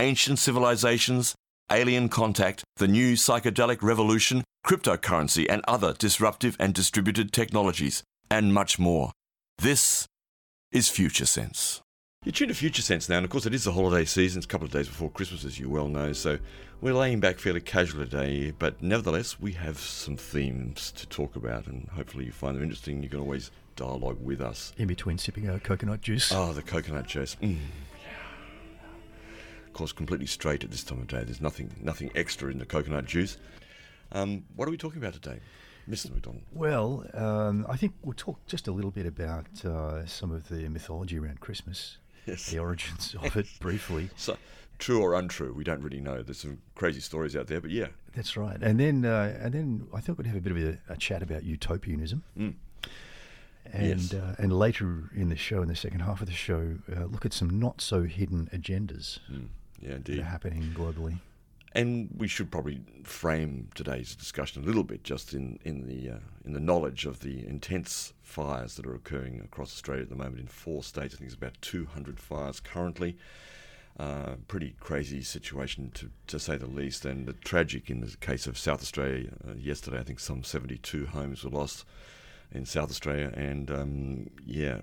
ancient civilizations, alien contact, the new psychedelic revolution, cryptocurrency, and other disruptive and distributed technologies, and much more. This is Future Sense. You're tuned to Future Sense now, and of course, it is the holiday season. It's a couple of days before Christmas, as you well know, so we're laying back fairly casually today, but nevertheless, we have some themes to talk about, and hopefully, you find them interesting. You can always dialogue with us. In between sipping our coconut juice. Oh, the coconut juice. Mm. Course, completely straight at this time of day. There's nothing, nothing extra in the coconut juice. Um, what are we talking about today, Mr. McDonald? Well, um, I think we'll talk just a little bit about uh, some of the mythology around Christmas, Yes. the origins of it briefly. So, true or untrue, we don't really know. There's some crazy stories out there, but yeah. That's right. And then, uh, and then I thought we'd have a bit of a, a chat about utopianism. Mm. And Yes. uh, and later in the show, in the second half of the show, uh, look at some not so hidden agendas Mm. Yeah, that indeed. are happening globally. And we should probably frame today's discussion a little bit just in, in the uh, in the knowledge of the intense fires that are occurring across Australia at the moment in four states. I think it's about 200 fires currently. Uh, pretty crazy situation to, to say the least, and the tragic in the case of South Australia. Uh, yesterday, I think some 72 homes were lost in South Australia, and um, yeah,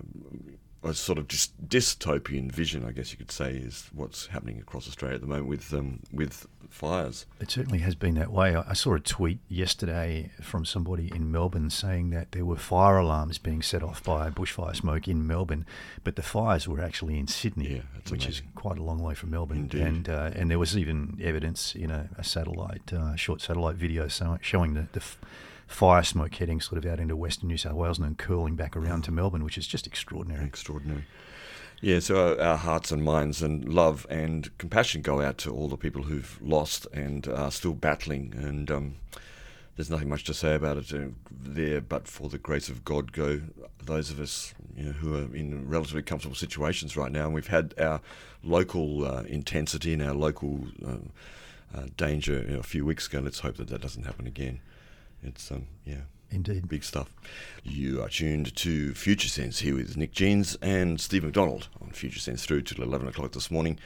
a sort of just dystopian vision, I guess you could say, is what's happening across Australia at the moment with um, with fires. It certainly has been that way. I saw a tweet yesterday from somebody in Melbourne saying that there were fire alarms being set off by bushfire smoke in Melbourne, but the fires were actually in Sydney, Yeah, that's which is quite a long way from Melbourne. Indeed. And uh, and there was even evidence in a, a satellite, uh, short satellite video showing the, the f- fire smoke heading sort of out into western New South Wales and then curling back around to Melbourne, which is just extraordinary. Extraordinary. Yeah, so our, hearts and minds and love and compassion go out to all the people who've lost and are still battling. And um, there's nothing much to say about it uh, there, but for the grace of God, go those of us you know, who are in relatively comfortable situations right now. And we've had our local uh, intensity and our local um, uh, danger you know, a few weeks ago. Let's hope that that doesn't happen again. It's um, yeah. Indeed. Big stuff. You are tuned to Future Sense here with Nick Jeans and Steve McDonald on Future Sense through till 11 o'clock this morning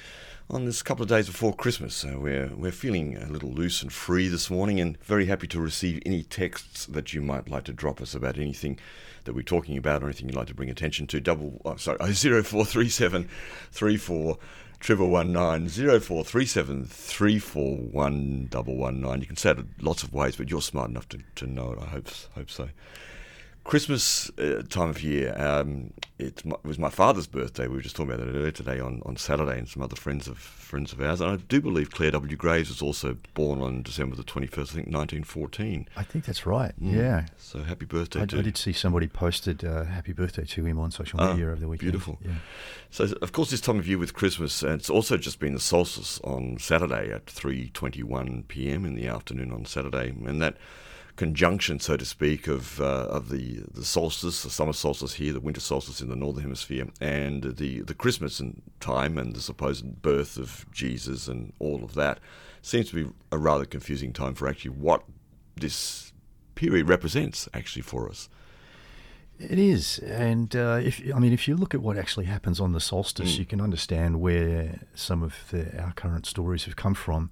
on this couple of days before Christmas. So we're, we're feeling a little loose and free this morning and very happy to receive any texts that you might like to drop us about anything that we're talking about or anything you'd like to bring attention to. Double, oh, sorry, 0437 34 triple one nine zero four three seven three four one double one nine. You can say it lots of ways, but you're smart enough to, to know it. I hope hope so. Christmas uh, time of year. Um, it was my father's birthday. We were just talking about that earlier today on, on Saturday, and some other friends of friends of ours. And I do believe Clare W. Graves was also born on December the twenty first. I think nineteen fourteen. I think that's right. Mm. Yeah. So happy birthday I, to I did see somebody posted uh, happy birthday to him on social Ah, media over the weekend. beautiful. Yeah. So, of course, this time of year with Christmas, uh, it's also just been the solstice on Saturday at 3:21 p.m. in the afternoon on Saturday, and that conjunction, so to speak, of uh, of the the solstice, the summer solstice here, the winter solstice in the northern hemisphere, and the the Christmas and time and the supposed birth of Jesus and all of that, seems to be a rather confusing time for actually what this period represents actually for us. It is, and uh, if I mean, if you look at what actually happens on the solstice, Mm. you can understand where some of the, our current stories have come from.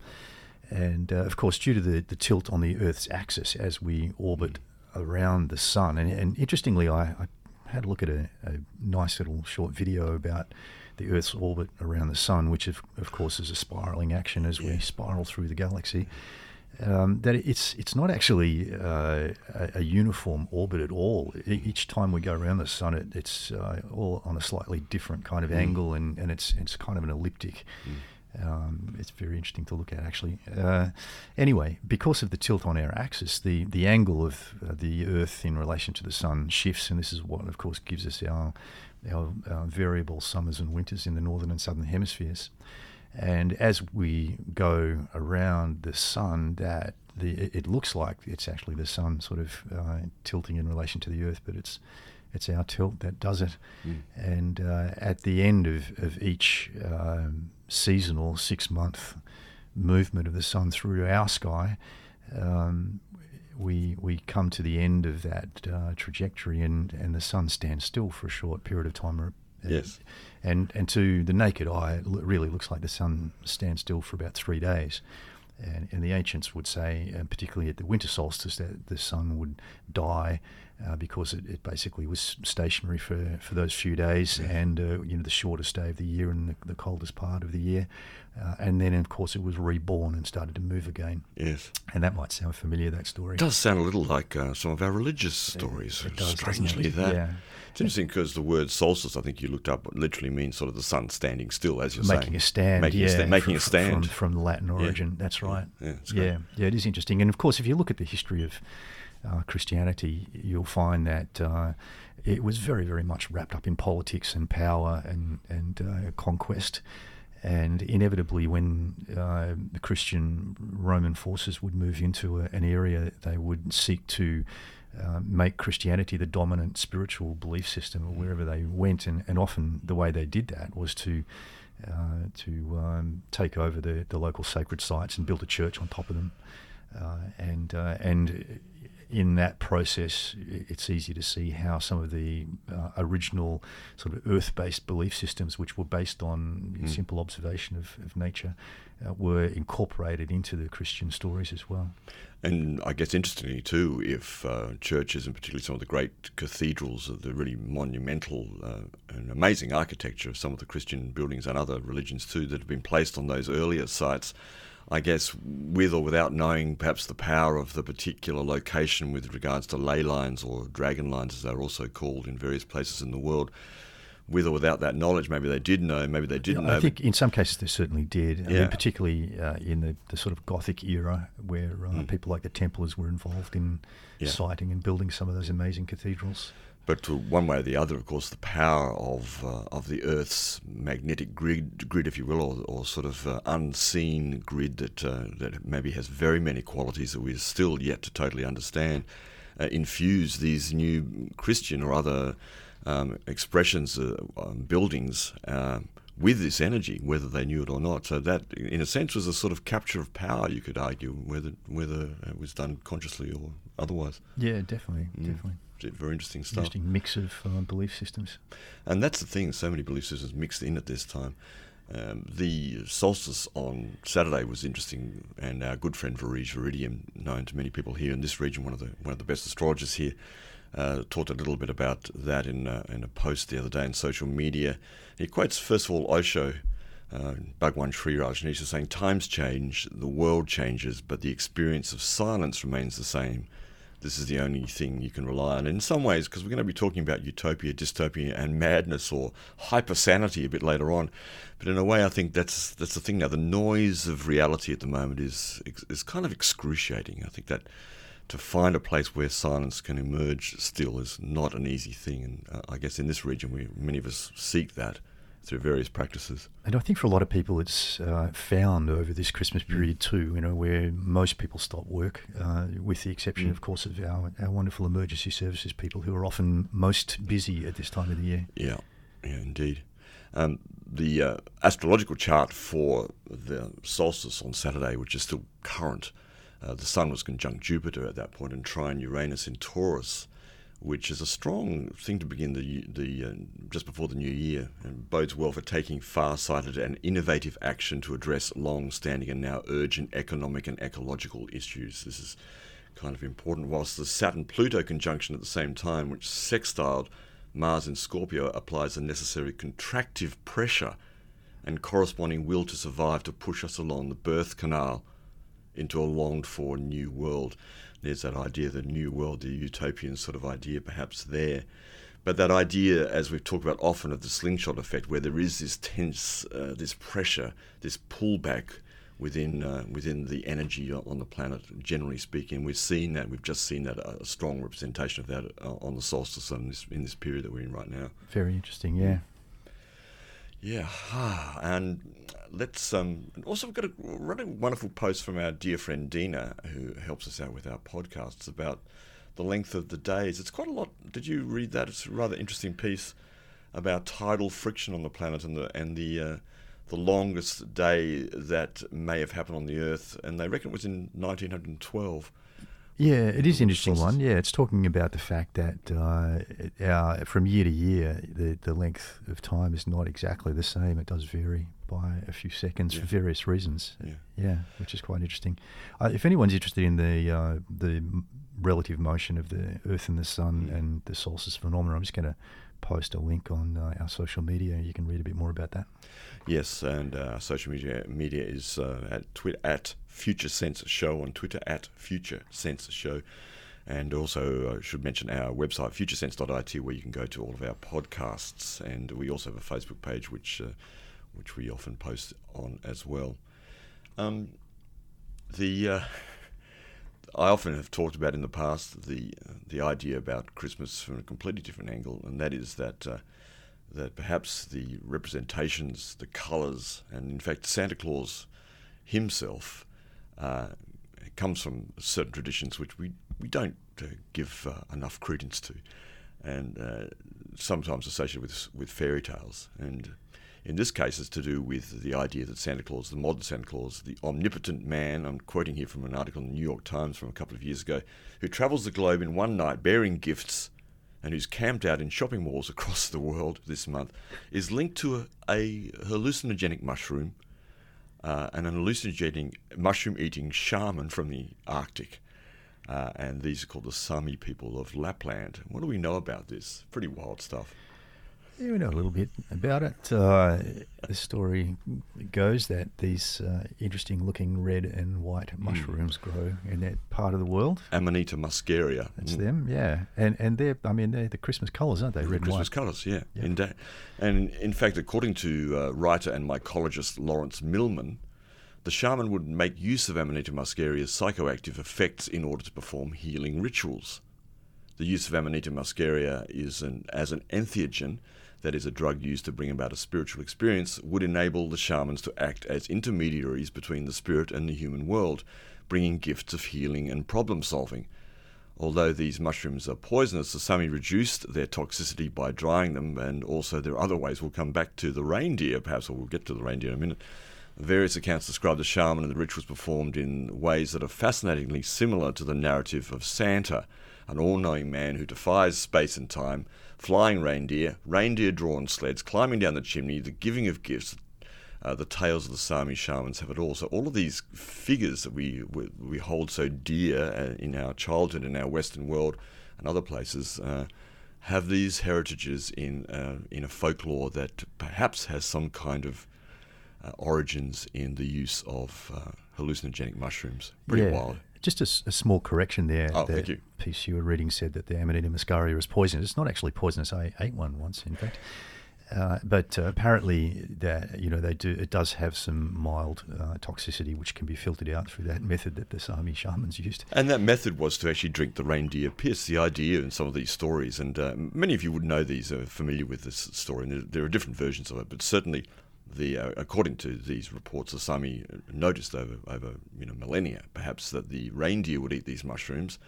And uh, of course, due to the, the tilt on the Earth's axis as we orbit around the sun, and, and interestingly, I, I had a look at a, a nice little short video about the Earth's orbit around the sun, which of, of course is a spiraling action as we Yeah. spiral through the galaxy um, that it's it's not actually uh, a, a uniform orbit at all. E- each time we go around the sun, it, it's uh, all on a slightly different kind of Mm. angle, and, and it's it's kind of an elliptic. Um, it's very interesting to look at, actually. Uh, anyway, because of the tilt on our axis, the, the angle of uh, the Earth in relation to the Sun shifts, and this is what, of course, gives us our, our, our variable summers and winters in the northern and southern hemispheres. And as we go around the sun, that the it looks like it's actually the sun sort of uh, tilting in relation to the Earth, but it's it's our tilt that does it. Mm. And uh, at the end of, of each um, seasonal six month movement of the sun through our sky, um, we we come to the end of that uh, trajectory, and, and the sun stands still for a short period of time. Yes. And and to the naked eye, it really looks like the sun stands still for about three days. And, and the ancients would say, and particularly at the winter solstice, that the sun would die uh, because it, it, basically was stationary for, for those few days and uh, you know the shortest day of the year and the, the coldest part of the year. Uh, and then, of course, it was reborn and started to move again. Yes. And that might sound familiar, that story. It does sound a little like uh, some of our religious stories. It, it does, strangely, that. Yeah. It's interesting because the word solstice, I think you looked up, literally means sort of the sun standing still, as you're making saying. A stand, making yeah, a stand. Making from, a stand. From, from the Latin origin. Yeah. That's right. Yeah, yeah, yeah, it is interesting. And of course, if you look at the history of uh, Christianity, you'll find that uh, it was very, very much wrapped up in politics and power and, and uh, conquest. And inevitably, when uh, the Christian Roman forces would move into a, an area, they would seek to uh, make Christianity the dominant spiritual belief system wherever they went. And, and often the way they did that was to uh, to um, take over the, the local sacred sites and build a church on top of them. Uh, and uh, and in that process, it's easy to see how some of the uh, original sort of earth-based belief systems, which were based on mm. simple observation of, of nature, uh, were incorporated into the Christian stories as well. And I guess interestingly too, if uh, churches and particularly some of the great cathedrals, of the really monumental uh, and amazing architecture of some of the Christian buildings and other religions too that have been placed on those earlier sites I guess, with or without knowing perhaps the power of the particular location with regards to ley lines or dragon lines, as they're also called in various places in the world. With or without that knowledge, maybe they did know, maybe they didn't yeah, know. I think in some cases they certainly did. I mean, particularly uh, in the, the sort of Gothic era, where uh, mm. people like the Templars were involved in yeah. siting and building some of those amazing cathedrals. But one way or the other, of course, the power of uh, of the Earth's magnetic grid, grid, if you will, or, or sort of uh, unseen grid that uh, that maybe has very many qualities that we're still yet to totally understand, uh, infuse these new Christian or other um, expressions, uh, um, buildings. Um, with this energy, whether they knew it or not, so that, in a sense, was a sort of capture of power. You could argue whether whether it was done consciously or otherwise. Yeah, definitely, mm. definitely very interesting stuff. Interesting mix of uh, belief systems. And that's the thing, so many belief systems mixed in at this time. Um, the solstice on Saturday was interesting, and our good friend Virij Viridian, known to many people here in this region, one of the one of the best astrologers here, uh, talked a little bit about that in a, in a post the other day in social media. He quotes first of all Osho, uh, Bhagwan Sri Raj, and he's saying, "Times change, the world changes, but the experience of silence remains the same." This is the only thing you can rely on. In some ways, because we're going to be talking about utopia, dystopia, and madness or hypersanity a bit later on, but in a way, I think that's that's the thing now. The noise of reality at the moment is is kind of excruciating. I think that to find a place where silence can emerge still is not an easy thing, and uh, I guess in this region, we many of us seek that through various practices. And I think for a lot of people, it's uh, found over this Christmas mm. period too. You know, where most people stop work, uh, with the exception, mm. of course, of our, our wonderful emergency services people who are often most busy at this time of the year. Yeah, yeah, indeed. Um, the uh, astrological chart for the solstice on Saturday, which is still current, uh, the Sun was conjunct Jupiter at that point and trine Uranus in Taurus which is a strong thing to begin the the uh, just before the new year, and bodes well for taking far-sighted and innovative action to address long-standing and now urgent economic and ecological issues. This is kind of important. Whilst the Saturn-Pluto conjunction at the same time, which sextiled Mars in Scorpio, applies the necessary contractive pressure and corresponding will to survive to push us along the birth canal into a longed-for new world there's that idea, the new world, the utopian sort of idea perhaps there. But that idea, as we've talked about often, of the slingshot effect, where there is this tense, uh, this pressure, this pullback within uh, within the energy on the planet. Generally speaking, we've seen that. We've just seen that a strong representation of that uh, on the solstice this in this period that we're in right now. Very interesting, yeah. Yeah, and let's um, also we've got a really wonderful post from our dear friend Dina, who helps us out with our podcasts about the length of the days. It's quite a lot. Did you read that? It's a rather interesting piece about tidal friction on the planet and the and the uh, the longest day that may have happened on the Earth, and they reckon it was in 1912. Yeah, it is an interesting one. Yeah, it's talking about the fact that uh, our, from year to year, the, the length of time is not exactly the same. It does vary by a few seconds yeah. for various reasons. Yeah. yeah, which is quite interesting. Uh, if anyone's interested in the uh, the relative motion of the Earth and the Sun mm. and the solstice phenomenon, I'm just going to post a link on uh, our social media. You can read a bit more about that. Yes, and uh, social media media is uh, at Twitter at Future Sense Show on Twitter at Future Sense Show. And also, I uh, should mention our website, futuresense.it, where you can go to all of our podcasts. And we also have a Facebook page, which uh, which we often post on as well. Um, the uh, I often have talked about in the past the the idea about Christmas from a completely different angle, and that is that uh, that perhaps the representations, the colours, and in fact Santa Claus himself uh, comes from certain traditions which we we don't uh, give uh, enough credence to, and uh, sometimes associated with with fairy tales. And in this case, it's to do with the idea that Santa Claus, the modern Santa Claus, the omnipotent man, I'm quoting here from an article in the New York Times from a couple of years ago, who travels the globe in one night bearing gifts and who's camped out in shopping malls across the world this month, is linked to a, a hallucinogenic mushroom uh, and an hallucinogenic mushroom eating shaman from the Arctic. Uh, and these are called the Sami people of Lapland. What do we know about this? Pretty wild stuff. Yeah, we know a little bit about it. Uh, the story goes that these uh, interesting looking red and white hmm. mushrooms mm. grow in that part of the world. Amanita muscaria. That's mm. them, yeah. And and they're, I mean, they're the Christmas colours, aren't they? Red Christmas colours, yeah. yeah. In da- and in fact, according to uh, writer and mycologist Lawrence Millman, the shaman would make use of Amanita muscaria's psychoactive effects in order to perform healing rituals. The use of Amanita muscaria is an, as an entheogen that is, a drug used to bring about a spiritual experience, would enable the shamans to act as intermediaries between the spirit and the human world, bringing gifts of healing and problem solving. Although these mushrooms are poisonous, the Sami reduced their toxicity by drying them, and also there are other ways. We'll come back to the reindeer, perhaps, or we'll get to the reindeer in a minute. Various accounts describe the shaman and the rituals performed in ways that are fascinatingly similar to the narrative of Santa, an all knowing man who defies space and time flying reindeer, reindeer drawn sleds, climbing down the chimney, the giving of gifts. Uh, the tales of the Sami shamans have it all. So all of these figures that we we, we hold so dear uh, in our childhood in our Western world and other places uh, have these heritages in uh, in a folklore that perhaps has some kind of uh, origins in the use of uh, hallucinogenic mushrooms. Pretty yeah. wild. Just a, a, small correction there. Oh, the thank you. piece you were reading said that the Amanita muscaria is poisonous. It's not actually poisonous. I ate one once, in fact. Uh, but uh, apparently, that you know they do. It does have some mild uh, toxicity, which can be filtered out through that method that the Sami shamans used. And that method was to actually drink the reindeer piss. The idea in some of these stories, and uh, many of you would know these, are familiar with this story. And there, there are different versions of it, but certainly the uh, according to these reports, the Sami noticed over over you know millennia, perhaps that the reindeer would eat these mushrooms,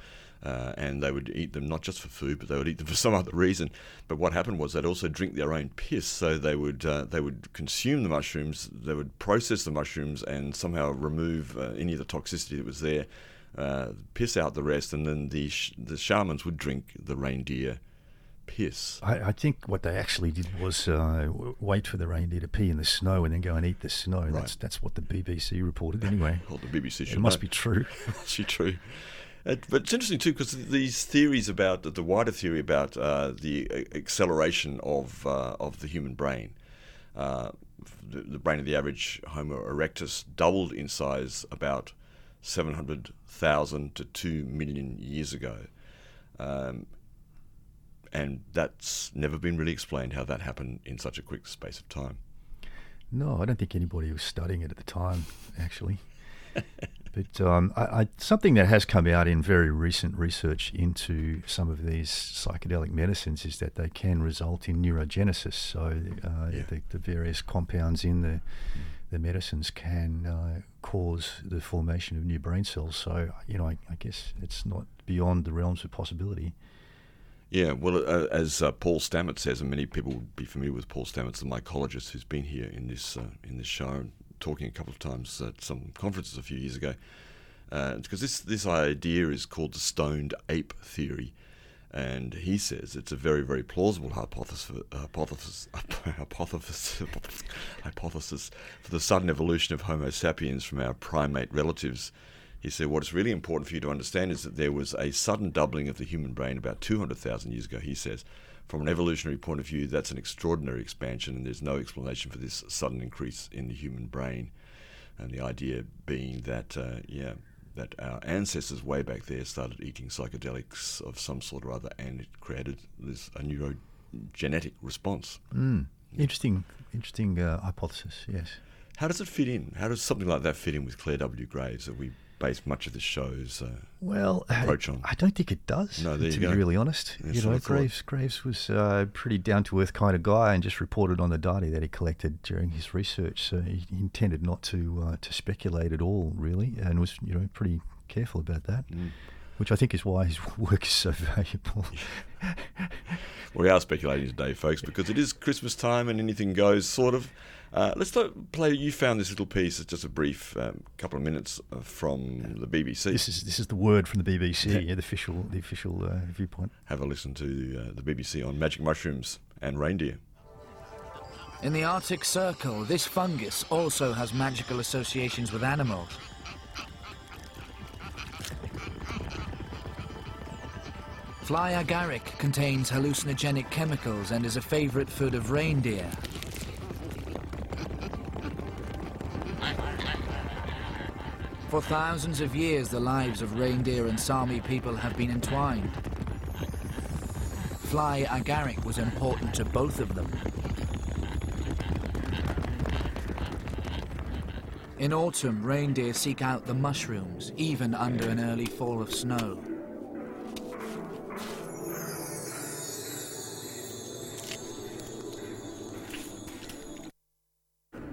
uh, and they would eat them not just for food, but they would eat them for some other reason. But what happened was they'd also drink their own piss, so they would uh, they would consume the mushrooms, they would process the mushrooms, and somehow remove uh, any of the toxicity that was there, uh, piss out the rest, and then the sh- the shamans would drink the reindeer piss. I, I, think what they actually did was uh, wait for the reindeer to pee in the snow and then go and eat the snow. Right. That's that's what the BBC reported anyway. well, the BBC should. It must know. be true. it must be true. Uh, but it's interesting too because these theories about the wider theory about uh, the uh, acceleration of uh, of the human brain, uh, the, the, brain of the average Homo erectus doubled in size about seven hundred thousand to two million years ago. Um, and that's never been really explained how that happened in such a quick space of time. No, I don't think anybody was studying it at the time, actually. But um, I, I, something that has come out in very recent research into some of these psychedelic medicines is that they can result in neurogenesis. So uh, yeah. the, the, various compounds in the mm. the medicines can uh, cause the formation of new brain cells. So you know, I, I, guess it's not beyond the realms of possibility. Yeah, well, uh, as uh, Paul Stamets says, and many people would be familiar with Paul Stamets, the mycologist who's been here in this uh, in this show, talking a couple of times at some conferences a few years ago, because uh, this this idea is called the stoned ape theory, and he says it's a very very plausible hypothesis hypothesis hypothesis hypothesis for the sudden evolution of Homo sapiens from our primate relatives. He said, What is really important for you to understand is that there was a sudden doubling of the human brain about 200,000 years ago. He says, From an evolutionary point of view, that's an extraordinary expansion, and there's no explanation for this sudden increase in the human brain. And the idea being that, uh, yeah, that our ancestors way back there started eating psychedelics of some sort or other, and it created this a neurogenetic response. Mm. Interesting, interesting uh, hypothesis. Yes. How does it fit in? How does something like that fit in with Clare W. Graves? Are we based much of the show's uh, well approach on. I don't think it does. No, to be go. really honest, you know, Graves Graves was a pretty down to earth kind of guy, and just reported on the data that he collected during his research. So he intended not to uh, to speculate at all, really, and was you know pretty careful about that. Mm. Which I think is why his work is so valuable. we are speculating today, folks, because it is Christmas time and anything goes, sort of. Uh, let's play. You found this little piece. It's just a brief um, couple of minutes uh, from the BBC. This is this is the word from the BBC. Yeah, yeah the official the official uh, viewpoint. Have a listen to uh, the BBC on magic mushrooms and reindeer. In the Arctic Circle, this fungus also has magical associations with animals. Fly agaric contains hallucinogenic chemicals and is a favorite food of reindeer. For thousands of years, the lives of reindeer and Sami people have been entwined. Fly agaric was important to both of them. In autumn, reindeer seek out the mushrooms, even under an early fall of snow.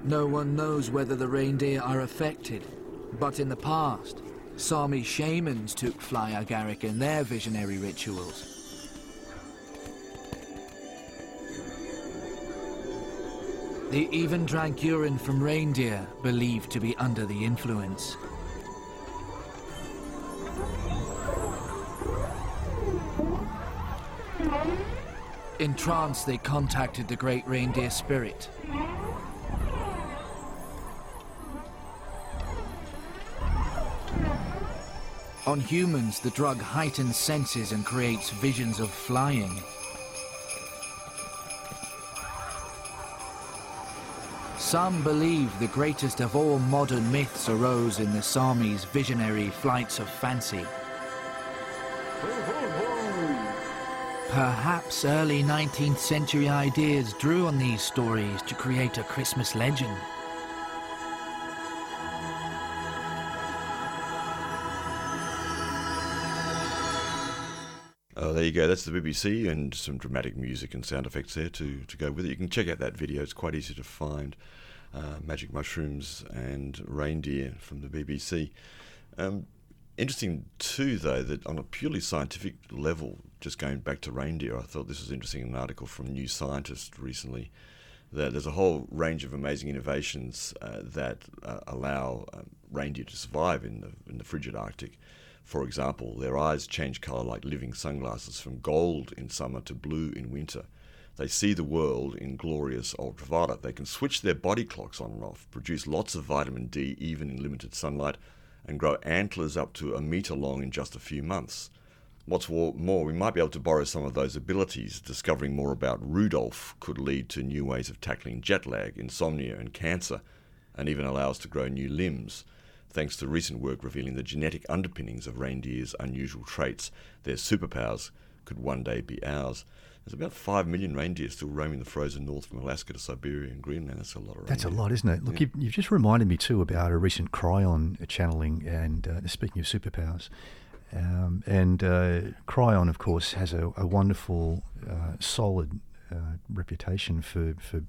No one knows whether the reindeer are affected, but in the past, Sami shamans took fly agaric in their visionary rituals. They even drank urine from reindeer, believed to be under the influence. In trance, they contacted the great reindeer spirit, On humans, the drug heightens senses and creates visions of flying. Some believe the greatest of all modern myths arose in the Sami's visionary flights of fancy. Perhaps early 19th century ideas drew on these stories to create a Christmas legend. You go. That's the BBC and some dramatic music and sound effects there to, to go with it. You can check out that video. It's quite easy to find. Uh, magic mushrooms and reindeer from the BBC. Um, interesting too, though, that on a purely scientific level, just going back to reindeer, I thought this was interesting. An article from New Scientist recently that there's a whole range of amazing innovations uh, that uh, allow um, reindeer to survive in the in the frigid Arctic. For example, their eyes change colour like living sunglasses from gold in summer to blue in winter. They see the world in glorious ultraviolet. They can switch their body clocks on and off, produce lots of vitamin D even in limited sunlight, and grow antlers up to a metre long in just a few months. What's more, we might be able to borrow some of those abilities. Discovering more about Rudolph could lead to new ways of tackling jet lag, insomnia, and cancer, and even allow us to grow new limbs thanks to recent work revealing the genetic underpinnings of reindeer's unusual traits. Their superpowers could one day be ours. There's about five million reindeer still roaming the frozen north from Alaska to Siberia and Greenland. That's a lot of reindeer. That's a lot, isn't it? Look, you've, you've just reminded me too about a recent Kryon channeling, and uh, speaking of superpowers, um, and uh, Kryon, of course, has a, a wonderful, uh, solid uh, reputation for, for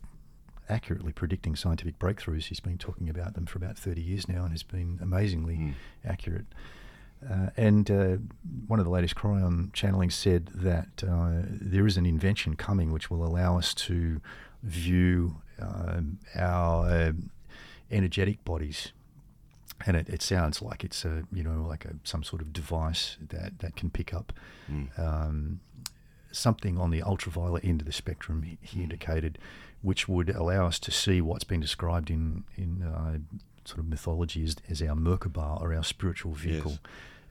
accurately predicting scientific breakthroughs. He's been talking about them for about 30 years now and has been amazingly Mm. accurate. Uh, and uh, one of the latest Kryon channelings said that uh, there is an invention coming which will allow us to view um, our uh, energetic bodies. And it, it sounds like it's a you know like a some sort of device that, that can pick up Mm. um, something on the ultraviolet end of the spectrum. He, he indicated, which would allow us to see what's been described in in uh, sort of mythology as, as our Merkaba or our spiritual vehicle.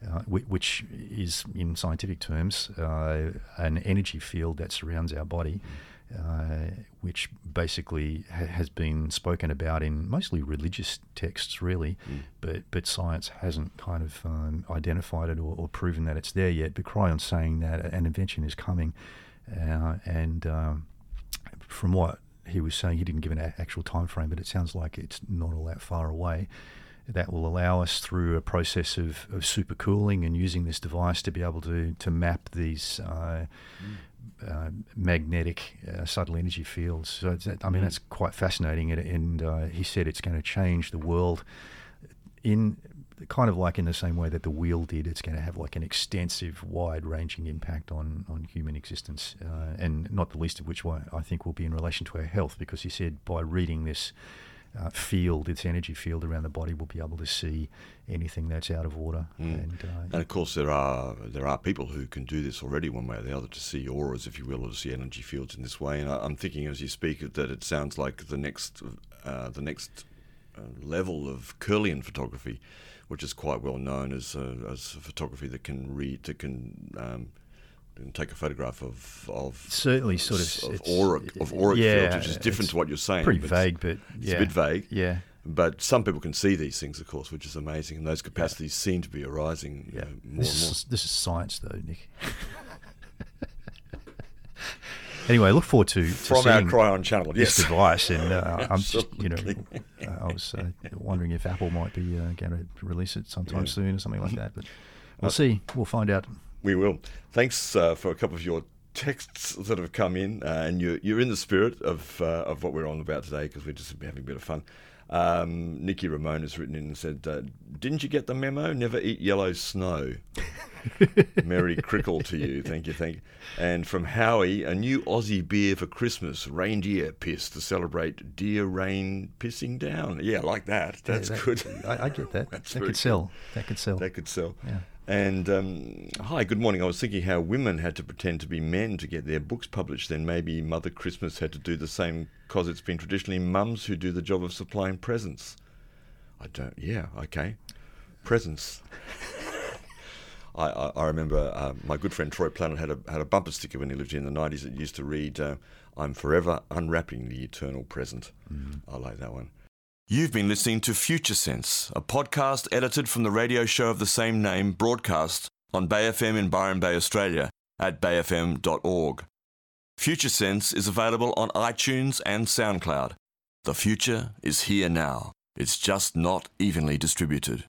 Uh, which is, in scientific terms, uh, an energy field that surrounds our body, uh, which basically ha- has been spoken about in mostly religious texts, really, but but science hasn't kind of um, identified it or, or proven that it's there yet. But Kryon's saying that an invention is coming, uh, and um, from what he was saying, he didn't give an actual time frame, but it sounds like it's not all that far away. That will allow us through a process of, of supercooling and using this device to be able to, to map these uh, uh, magnetic uh, subtle energy fields. So it's, I mean, Mm. that's quite fascinating. And, and uh, he said it's going to change the world in kind of like in the same way that the wheel did. It's going to have like an extensive, wide-ranging impact on on human existence, uh, and not the least of which I think will be in relation to our health, because he said by reading this. Uh, field, its energy field around the body, we'll be able to see anything that's out of order. Mm. And, uh, And of course, there are there are people who can do this already, one way or the other, to see auras, if you will, or to see energy fields in this way. And I, I'm thinking, as you speak, that it sounds like the next uh, the next uh, level of Kirlian photography, which is quite well known as uh, as photography that can read that can. Um, can take a photograph of of certainly sort of, of it's- auric of auric yeah, fields, which is different to what you're saying. Pretty but it's- vague, but It's yeah. a bit vague. Yeah. But some people can see these things, of course, which is amazing, and those capacities seem to be arising Yeah. uh, more this, and more. Is, this is science, though, Nick. anyway, I look forward to, to From our seeing Kryon channel, this yes. device, and uh, I'm just, you know, uh, I was uh, wondering if Apple might be uh, going to release it sometime Yeah. soon or something like that. But we'll see. We'll find out. We will. Thanks uh, for a couple of your texts that have come in, uh, and you're, you're in the spirit of uh, of what we're on about today because we're just having a bit of fun. Um, Nikki Ramon has written in and said, uh, "Didn't you get the memo? Never eat yellow snow." Merry crickle to you, thank you, thank you. And from Howie, a new Aussie beer for Christmas, reindeer piss to celebrate deer rain pissing down. Yeah, I like that. That's Yeah, that- good. I, I get that. That could sell. That could sell. That could sell. Yeah. And um, hi, good morning. I was thinking how women had to pretend to be men to get their books published. Then maybe Mother Christmas had to do the same because it's been traditionally mums who do the job of supplying presents. I don't. Yeah. Okay. Presents. I, I, I remember uh, my good friend Troy Planet had a had a bumper sticker when he lived here in the nineties that used to read, uh, "I'm forever unwrapping the eternal present." I like that one. You've been listening to Future Sense, a podcast edited from the radio show of the same name, broadcast on Bay FM in Byron Bay, Australia, at bayfm.org. Future Sense is available on iTunes and SoundCloud. The future is here now. It's just not evenly distributed.